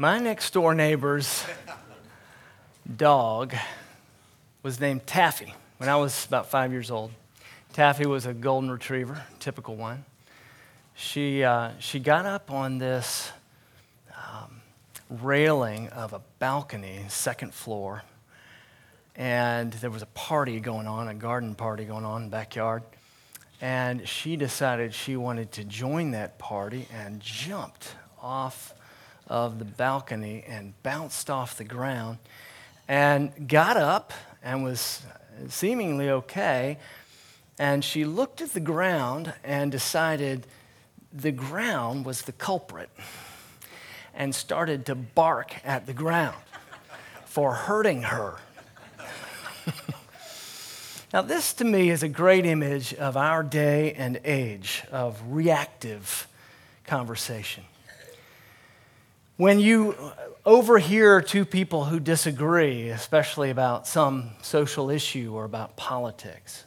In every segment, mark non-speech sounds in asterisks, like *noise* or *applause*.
My next door neighbor's dog was named Taffy when I was about five years old. Taffy was a golden retriever, typical one. She, uh, she got up on this um, railing of a balcony, second floor, and there was a party going on, a garden party going on in the backyard. And she decided she wanted to join that party and jumped off of the balcony and bounced off the ground and got up and was seemingly okay. And she looked at the ground and decided the ground was the culprit and started to bark at the ground for hurting her. *laughs* now, this to me is a great image of our day and age of reactive conversation. When you overhear two people who disagree, especially about some social issue or about politics,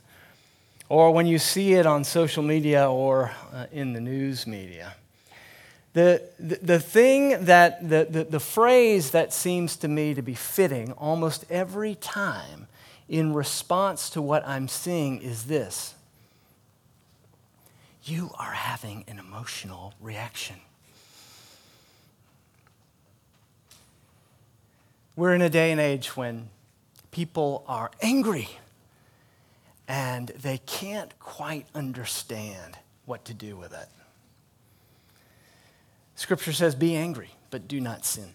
or when you see it on social media or uh, in the news media, the, the, the thing that, the, the, the phrase that seems to me to be fitting almost every time in response to what I'm seeing is this You are having an emotional reaction. We're in a day and age when people are angry and they can't quite understand what to do with it. Scripture says, Be angry, but do not sin.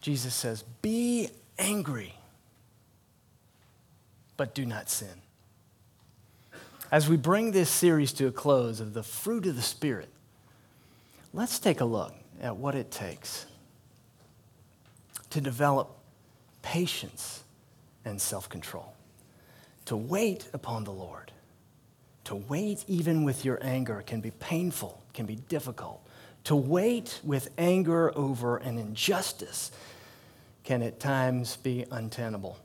Jesus says, Be angry, but do not sin. As we bring this series to a close of the fruit of the Spirit, let's take a look at what it takes to develop patience and self control, to wait upon the Lord. To wait even with your anger can be painful, can be difficult. To wait with anger over an injustice can at times be untenable.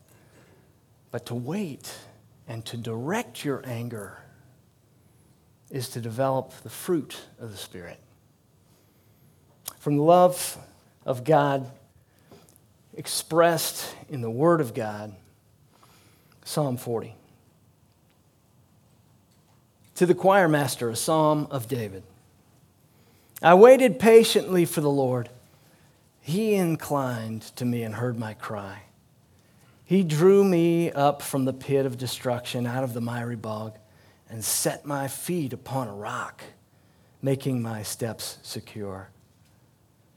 But to wait and to direct your anger is to develop the fruit of the Spirit. From the love of God expressed in the Word of God, Psalm 40. To the choir master, a psalm of David. I waited patiently for the Lord. He inclined to me and heard my cry. He drew me up from the pit of destruction, out of the miry bog, and set my feet upon a rock, making my steps secure.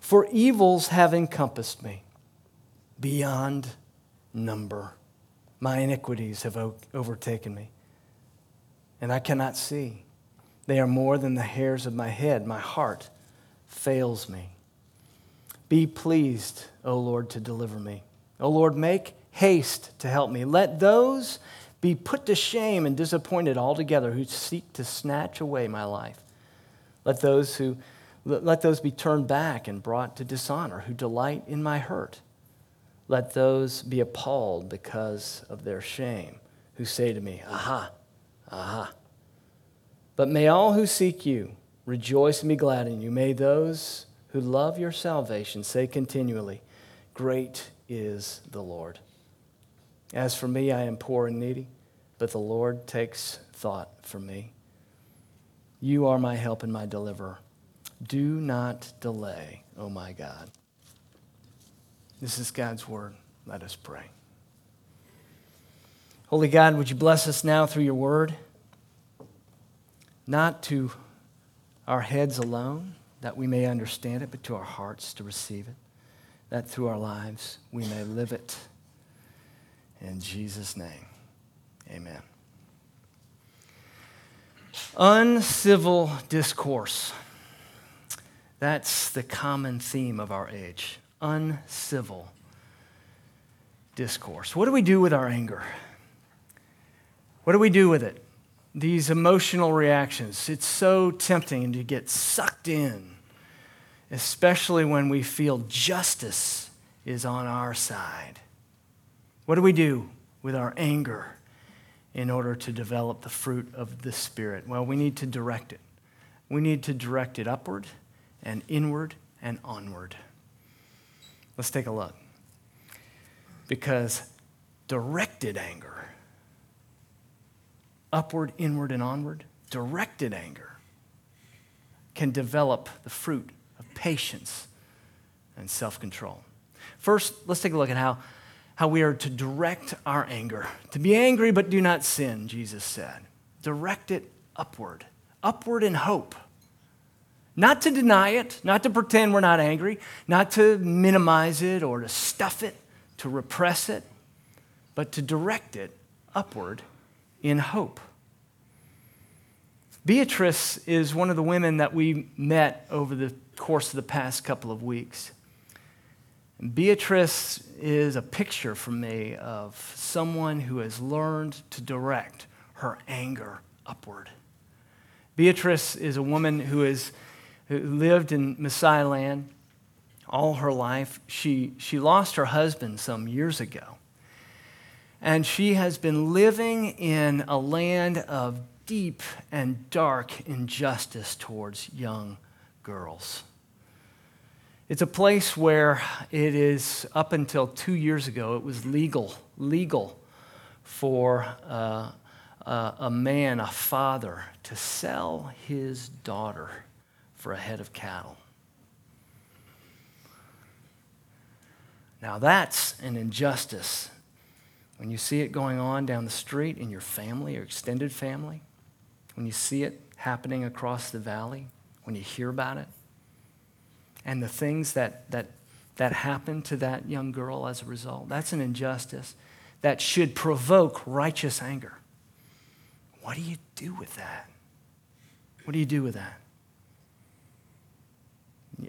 For evils have encompassed me beyond number. My iniquities have overtaken me, and I cannot see. They are more than the hairs of my head. My heart fails me. Be pleased, O Lord, to deliver me. O Lord, make haste to help me. Let those be put to shame and disappointed altogether who seek to snatch away my life. Let those who let those be turned back and brought to dishonor who delight in my hurt. let those be appalled because of their shame, who say to me, Aha, aha. But may all who seek you rejoice and be glad in you. May those who love your salvation say continually, Great is the Lord. As for me, I am poor and needy, but the Lord takes thought for me. You are my help and my deliverer. Do not delay, oh my God. This is God's word. Let us pray. Holy God, would you bless us now through your word? Not to our heads alone, that we may understand it, but to our hearts to receive it, that through our lives we may live it. In Jesus' name, amen. Uncivil discourse. That's the common theme of our age uncivil discourse. What do we do with our anger? What do we do with it? These emotional reactions. It's so tempting to get sucked in, especially when we feel justice is on our side. What do we do with our anger in order to develop the fruit of the Spirit? Well, we need to direct it. We need to direct it upward and inward and onward. Let's take a look. Because directed anger, upward, inward, and onward, directed anger can develop the fruit of patience and self control. First, let's take a look at how, how we are to direct our anger. To be angry, but do not sin, Jesus said. Direct it upward, upward in hope. Not to deny it, not to pretend we're not angry, not to minimize it or to stuff it, to repress it, but to direct it upward in hope. Beatrice is one of the women that we met over the course of the past couple of weeks. Beatrice is a picture for me of someone who has learned to direct her anger upward. Beatrice is a woman who is who lived in Maasai land all her life. She, she lost her husband some years ago. And she has been living in a land of deep and dark injustice towards young girls. It's a place where it is, up until two years ago, it was legal, legal for uh, a man, a father, to sell his daughter for a head of cattle. Now, that's an injustice. When you see it going on down the street in your family or extended family, when you see it happening across the valley, when you hear about it, and the things that, that, that happen to that young girl as a result, that's an injustice that should provoke righteous anger. What do you do with that? What do you do with that?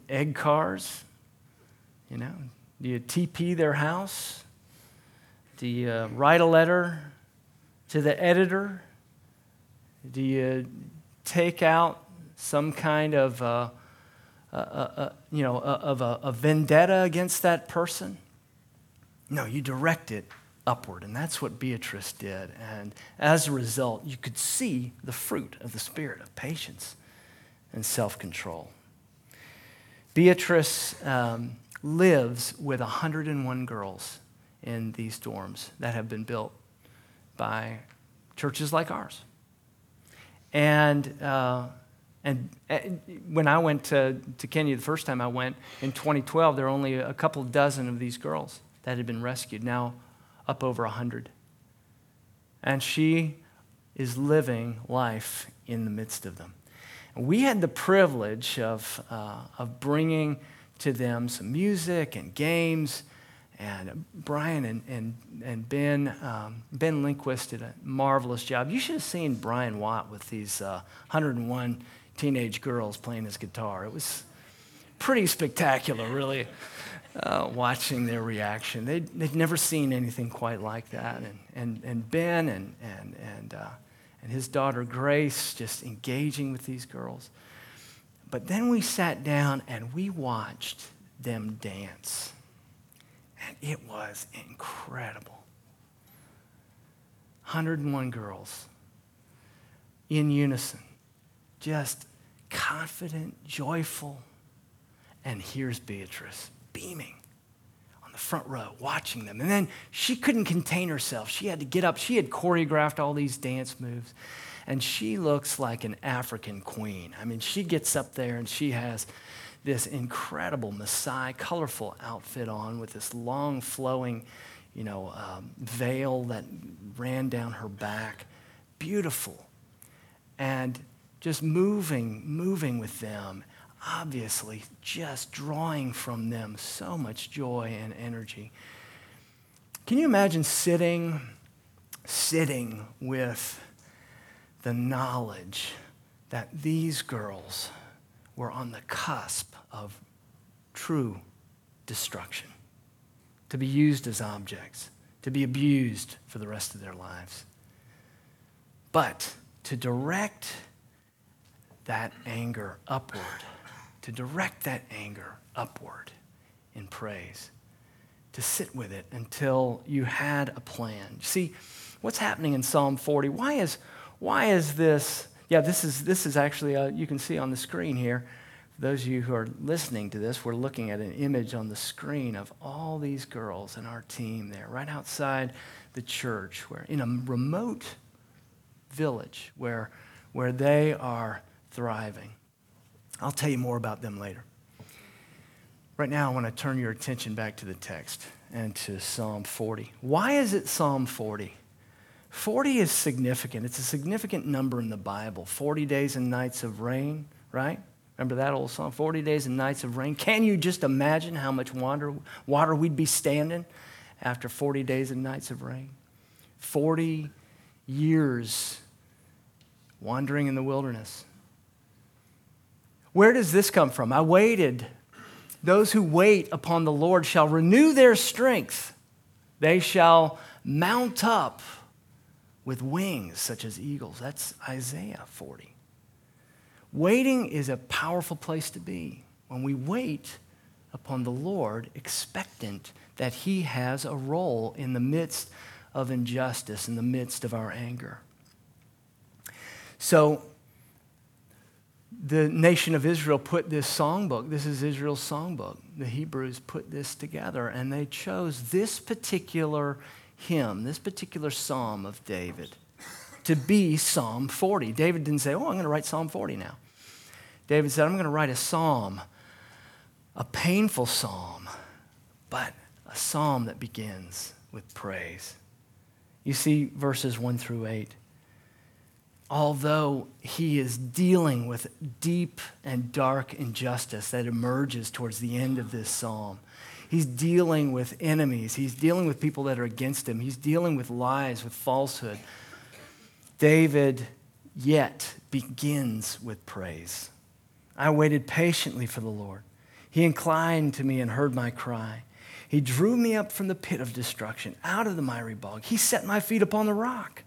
Egg cars? You know, do you TP their house? Do you uh, write a letter to the editor? Do you take out some kind of, uh, uh, you know, of a, a vendetta against that person? No, you direct it upward. And that's what Beatrice did. And as a result, you could see the fruit of the spirit of patience and self control. Beatrice um, lives with 101 girls in these dorms that have been built by churches like ours. And, uh, and, and when I went to, to Kenya the first time I went in 2012, there were only a couple dozen of these girls that had been rescued, now up over 100. And she is living life in the midst of them. We had the privilege of, uh, of bringing to them some music and games. And Brian and, and, and Ben, um, Ben Lindquist did a marvelous job. You should have seen Brian Watt with these uh, 101 teenage girls playing his guitar. It was pretty spectacular, really, uh, watching their reaction. They'd, they'd never seen anything quite like that. And, and, and Ben and, and, and uh, and his daughter Grace just engaging with these girls. But then we sat down and we watched them dance. And it was incredible. 101 girls in unison, just confident, joyful. And here's Beatrice beaming the front row, watching them. And then she couldn't contain herself. She had to get up. She had choreographed all these dance moves. And she looks like an African queen. I mean, she gets up there and she has this incredible Maasai, colorful outfit on with this long flowing, you know, um, veil that ran down her back. Beautiful. And just moving, moving with them, obviously just drawing from them so much joy and energy. Can you imagine sitting, sitting with the knowledge that these girls were on the cusp of true destruction, to be used as objects, to be abused for the rest of their lives. But to direct that anger upward, to direct that anger upward in praise, to sit with it until you had a plan. See, what's happening in Psalm 40? Why is, why is this? Yeah, this is, this is actually, uh, you can see on the screen here. For those of you who are listening to this, we're looking at an image on the screen of all these girls and our team there, right outside the church, where in a remote village where, where they are thriving. I'll tell you more about them later. Right now, I want to turn your attention back to the text and to Psalm 40. Why is it Psalm 40? 40 is significant. It's a significant number in the Bible. 40 days and nights of rain, right? Remember that old song, 40 days and nights of rain? Can you just imagine how much water, water we'd be standing after 40 days and nights of rain? 40 years wandering in the wilderness. Where does this come from? I waited. Those who wait upon the Lord shall renew their strength. They shall mount up with wings such as eagles. That's Isaiah 40. Waiting is a powerful place to be. When we wait upon the Lord, expectant that He has a role in the midst of injustice, in the midst of our anger. So, the nation of Israel put this songbook, this is Israel's songbook. The Hebrews put this together and they chose this particular hymn, this particular psalm of David to be Psalm 40. David didn't say, Oh, I'm going to write Psalm 40 now. David said, I'm going to write a psalm, a painful psalm, but a psalm that begins with praise. You see verses 1 through 8 although he is dealing with deep and dark injustice that emerges towards the end of this psalm. He's dealing with enemies. He's dealing with people that are against him. He's dealing with lies, with falsehood. David yet begins with praise. I waited patiently for the Lord. He inclined to me and heard my cry. He drew me up from the pit of destruction, out of the miry bog. He set my feet upon the rock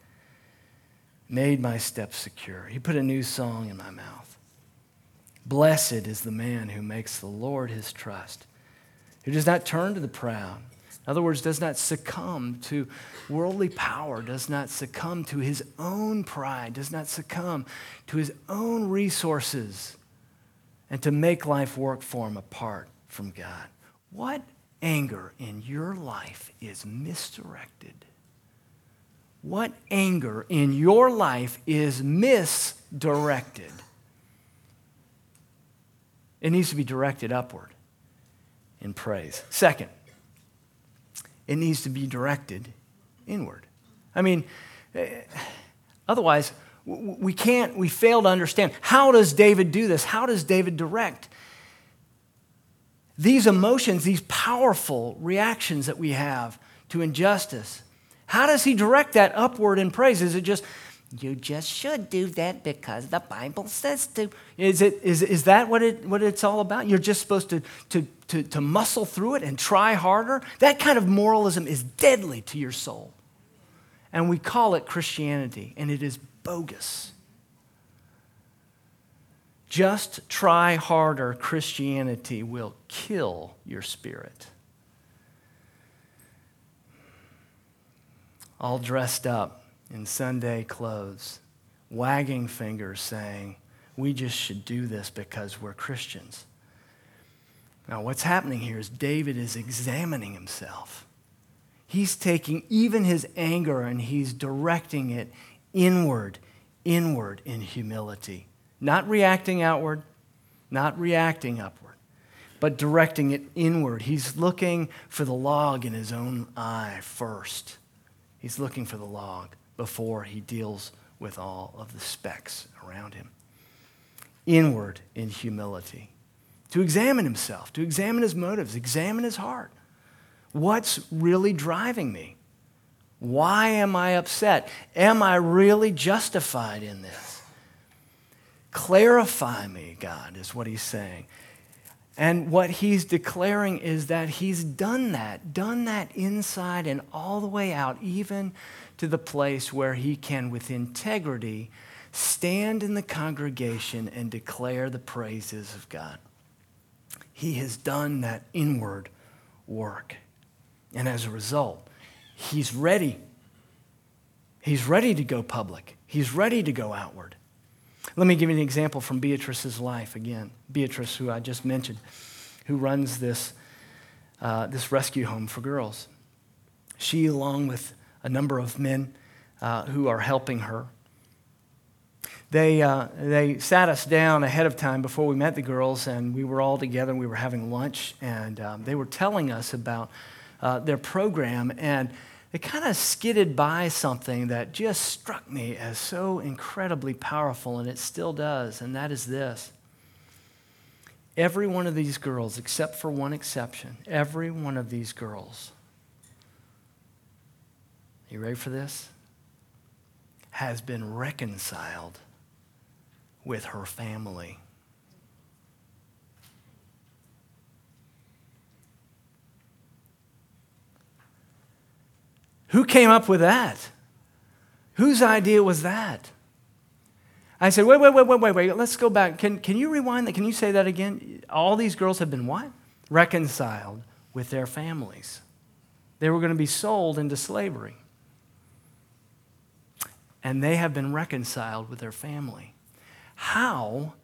made my steps secure. He put a new song in my mouth. Blessed is the man who makes the Lord his trust, who does not turn to the proud. In other words, does not succumb to worldly power, does not succumb to his own pride, does not succumb to his own resources, and to make life work for him apart from God. What anger in your life is misdirected? What anger in your life is misdirected? It needs to be directed upward in praise. Second, it needs to be directed inward. I mean, eh, otherwise, we can't, we fail to understand. How does David do this? How does David direct? These emotions, these powerful reactions that we have to injustice, how does he direct that upward in praise? Is it just, you just should do that because the Bible says to? Is, it, is, is that what, it, what it's all about? You're just supposed to, to, to, to muscle through it and try harder? That kind of moralism is deadly to your soul. And we call it Christianity, and it is bogus. Just try harder Christianity will kill your spirit. All dressed up in Sunday clothes, wagging fingers, saying, We just should do this because we're Christians. Now, what's happening here is David is examining himself. He's taking even his anger and he's directing it inward, inward in humility. Not reacting outward, not reacting upward, but directing it inward. He's looking for the log in his own eye first. He's looking for the log before he deals with all of the specks around him. Inward in humility. To examine himself, to examine his motives, examine his heart. What's really driving me? Why am I upset? Am I really justified in this? Clarify me, God, is what he's saying. And what he's declaring is that he's done that, done that inside and all the way out, even to the place where he can, with integrity, stand in the congregation and declare the praises of God. He has done that inward work. And as a result, he's ready. He's ready to go public, he's ready to go outward. Let me give you an example from Beatrice's life again. Beatrice, who I just mentioned, who runs this, uh, this rescue home for girls. She, along with a number of men uh, who are helping her, they, uh, they sat us down ahead of time before we met the girls, and we were all together and we were having lunch, and um, they were telling us about uh, their program. And they kind of skidded by something that just struck me as so incredibly powerful, and it still does, and that is this. Every one of these girls, except for one exception, every one of these girls, you ready for this? Has been reconciled with her family. Who came up with that? Whose idea was that? I said, wait, wait, wait, wait, wait, wait. Let's go back. Can, can you rewind that? Can you say that again? All these girls have been what? Reconciled with their families. They were going to be sold into slavery. And they have been reconciled with their family. How?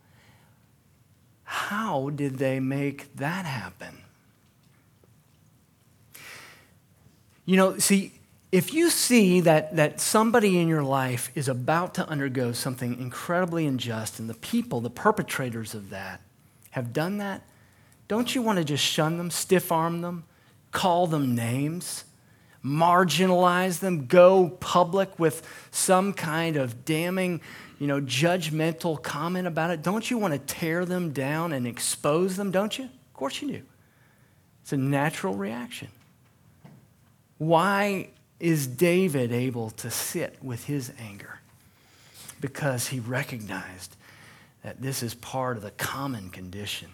How did they make that happen? You know, see, if you see that, that somebody in your life is about to undergo something incredibly unjust and the people, the perpetrators of that, have done that, don't you want to just shun them, stiff arm them, call them names, marginalize them, go public with some kind of damning, you know, judgmental comment about it? Don't you want to tear them down and expose them, don't you? Of course you do. It's a natural reaction. Why is David able to sit with his anger? Because he recognized that this is part of the common condition.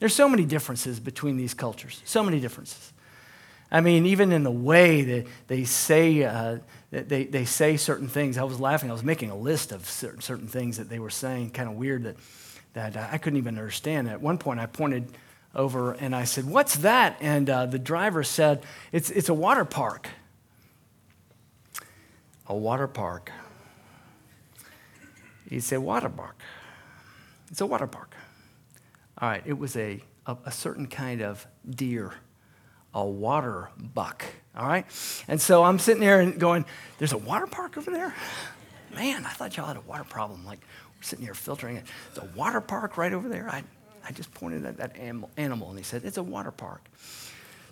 There's so many differences between these cultures, so many differences. I mean, even in the way that they say, uh, they, they say certain things. I was laughing. I was making a list of certain, certain things that they were saying, kind of weird, that, that I couldn't even understand. At one point, I pointed over and I said, What's that? And uh, the driver said, it's, it's a water park a water park. It's a water park. It's a water park. All right, it was a, a, a certain kind of deer, a water buck. All right? And so I'm sitting there and going, There's a water park over there? Man, I thought y'all had a water problem. Like, we're sitting here filtering it. There's a water park right over there. I, I just pointed at that animal, and he said, It's a water park.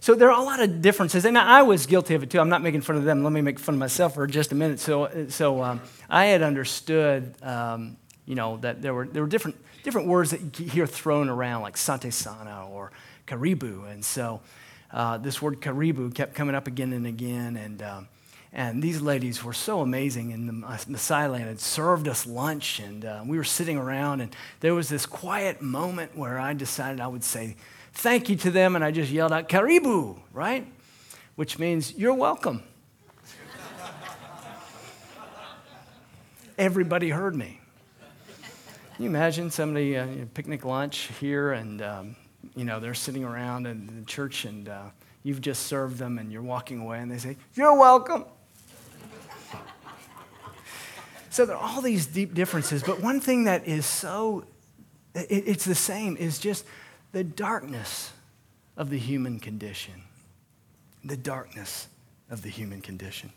So there are a lot of differences, and I was guilty of it too. I'm not making fun of them. Let me make fun of myself for just a minute. So, so um, I had understood, um, you know, that there were there were different different words that you hear thrown around, like sante sana or karibu, and so uh, this word karibu kept coming up again and again, and. Um, and these ladies were so amazing in the Maasai land and served us lunch. And uh, we were sitting around, and there was this quiet moment where I decided I would say thank you to them, and I just yelled out, Karibu, right? Which means you're welcome. Everybody heard me. Can you imagine somebody, uh, picnic lunch here, and um, you know they're sitting around in the church, and uh, you've just served them, and you're walking away, and they say, "You're welcome." so there are all these deep differences, but one thing that is so, it, it's the same, is just the darkness of the human condition. The darkness of the human condition.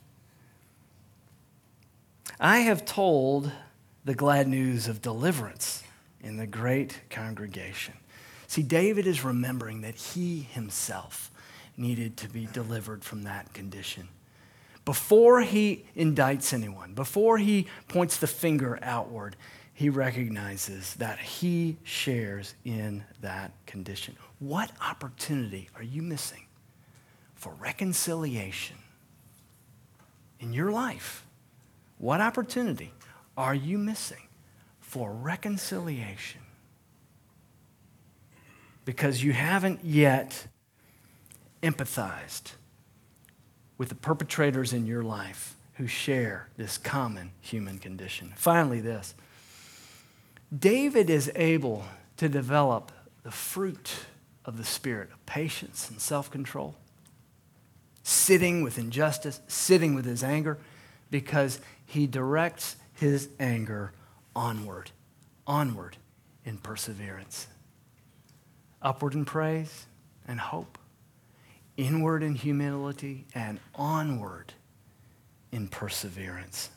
I have told the glad news of deliverance in the great congregation. See, David is remembering that he himself needed to be delivered from that condition. Before he indicts anyone, before he points the finger outward, he recognizes that he shares in that condition. What opportunity are you missing for reconciliation in your life? What opportunity are you missing for reconciliation? Because you haven't yet empathized with the perpetrators in your life who share this common human condition. Finally, this David is able to develop the fruit of the Spirit of patience and self control, sitting with injustice, sitting with his anger, because he directs his anger onward, onward in perseverance, upward in praise and hope, inward in humility, and onward in perseverance.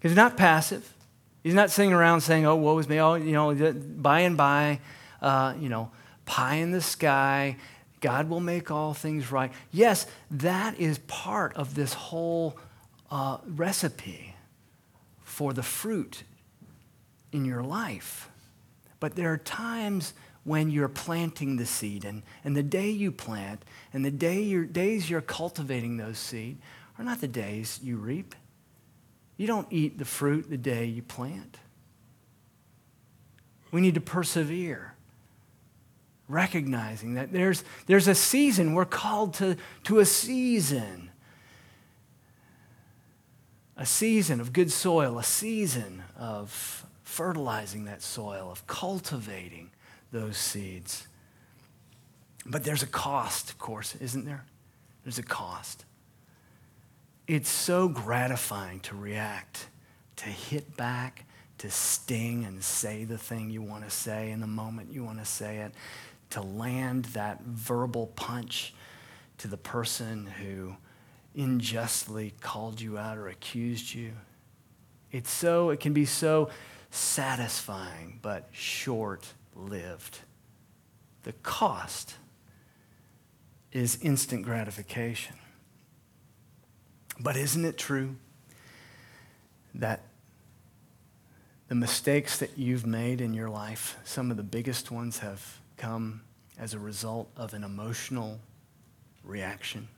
He's not passive. He's not sitting around saying, oh, woe is me, oh, you know, by and by, uh, you know, pie in the sky, God will make all things right. Yes, that is part of this whole uh, recipe for the fruit in your life. But there are times when you're planting the seed, and, and the day you plant and the day you're, days you're cultivating those seed are not the days you reap. You don't eat the fruit the day you plant. We need to persevere, recognizing that there's, there's a season. We're called to, to a season. A season of good soil, a season of fertilizing that soil, of cultivating those seeds. But there's a cost, of course, isn't there? There's a cost it's so gratifying to react, to hit back, to sting and say the thing you want to say in the moment you want to say it, to land that verbal punch to the person who unjustly called you out or accused you. It's so, it can be so satisfying, but short lived. The cost is instant gratification. But isn't it true that the mistakes that you've made in your life, some of the biggest ones have come as a result of an emotional reaction?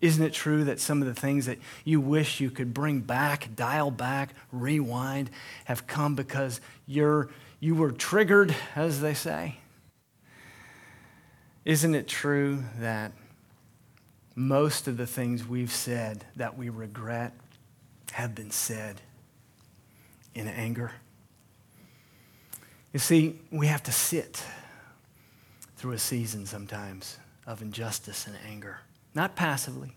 Isn't it true that some of the things that you wish you could bring back, dial back, rewind, have come because you're, you were triggered, as they say? Isn't it true that most of the things we've said that we regret have been said in anger. You see, we have to sit through a season sometimes of injustice and anger, not passively,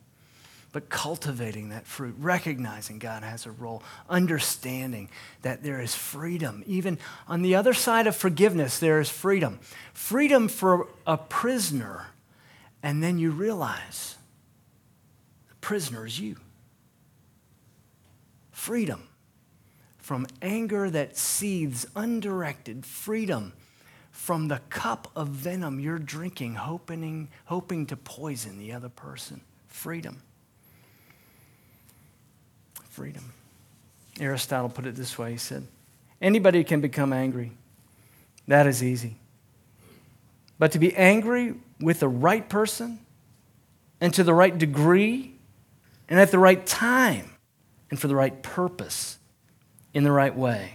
but cultivating that fruit, recognizing God has a role, understanding that there is freedom. Even on the other side of forgiveness, there is freedom. Freedom for a prisoner, and then you realize prisoner is you. Freedom from anger that seethes undirected, freedom from the cup of venom you're drinking, hoping, hoping to poison the other person. Freedom. Freedom. Aristotle put it this way he said, Anybody can become angry. That is easy. But to be angry with the right person and to the right degree and at the right time and for the right purpose in the right way.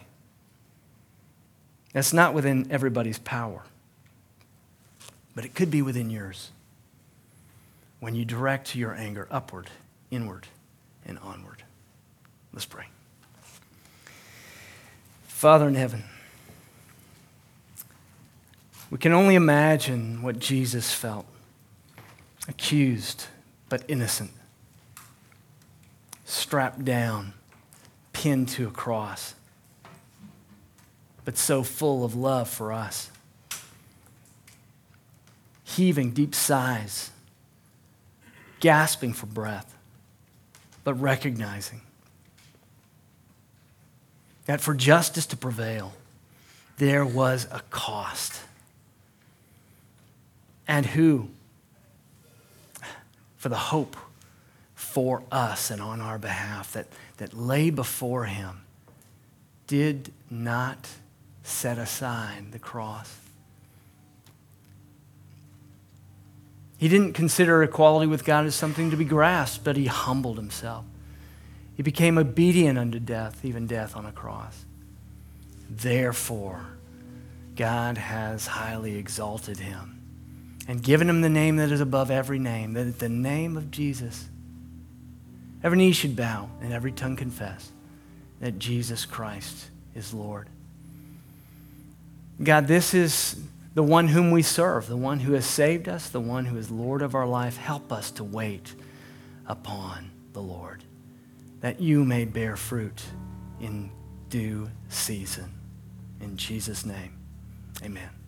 That's not within everybody's power, but it could be within yours when you direct your anger upward, inward, and onward. Let's pray. Father in heaven, we can only imagine what Jesus felt accused but innocent strapped down pinned to a cross, but so full of love for us. Heaving deep sighs, gasping for breath, but recognizing that for justice to prevail, there was a cost. And who? For the hope for us and on our behalf that, that lay before him did not set aside the cross. He didn't consider equality with God as something to be grasped, but he humbled himself. He became obedient unto death, even death on a cross. Therefore, God has highly exalted him and given him the name that is above every name, that at the name of Jesus, every knee should bow and every tongue confess that Jesus Christ is Lord. God, this is the one whom we serve, the one who has saved us, the one who is Lord of our life. Help us to wait upon the Lord, that you may bear fruit in due season. In Jesus' name, amen.